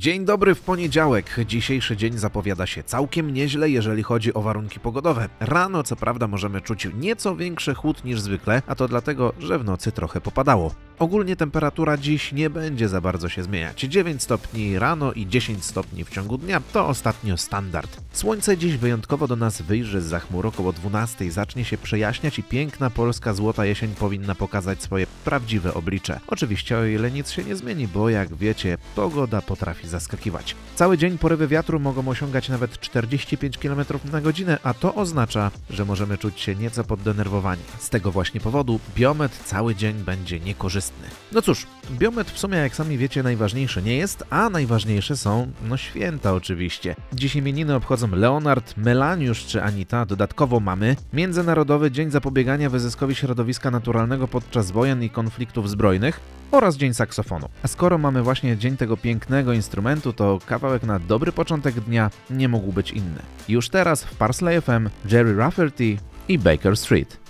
Dzień dobry w poniedziałek. Dzisiejszy dzień zapowiada się całkiem nieźle, jeżeli chodzi o warunki pogodowe. Rano, co prawda, możemy czuć nieco większy chłód niż zwykle, a to dlatego, że w nocy trochę popadało. Ogólnie temperatura dziś nie będzie za bardzo się zmieniać. 9 stopni rano i 10 stopni w ciągu dnia to ostatnio standard. Słońce dziś wyjątkowo do nas wyjrzy z chmur około 12, zacznie się przejaśniać i piękna polska złota jesień powinna pokazać swoje prawdziwe oblicze. Oczywiście o ile nic się nie zmieni, bo jak wiecie, pogoda potrafi zaskakiwać. Cały dzień porywy wiatru mogą osiągać nawet 45 km na godzinę, a to oznacza, że możemy czuć się nieco poddenerwowani. Z tego właśnie powodu biometr cały dzień będzie niekorzystny. No cóż, biometr w sumie jak sami wiecie najważniejszy nie jest, a najważniejsze są, no święta oczywiście. Dziś imieniny obchodzą Leonard, Melaniusz czy Anita, dodatkowo mamy Międzynarodowy Dzień Zapobiegania Wyzyskowi Środowiska Naturalnego podczas wojen i konfliktów zbrojnych, oraz Dzień Saksofonu. A skoro mamy właśnie dzień tego pięknego instrumentu, to kawałek na dobry początek dnia nie mógł być inny. Już teraz w Parsley FM Jerry Rafferty i Baker Street.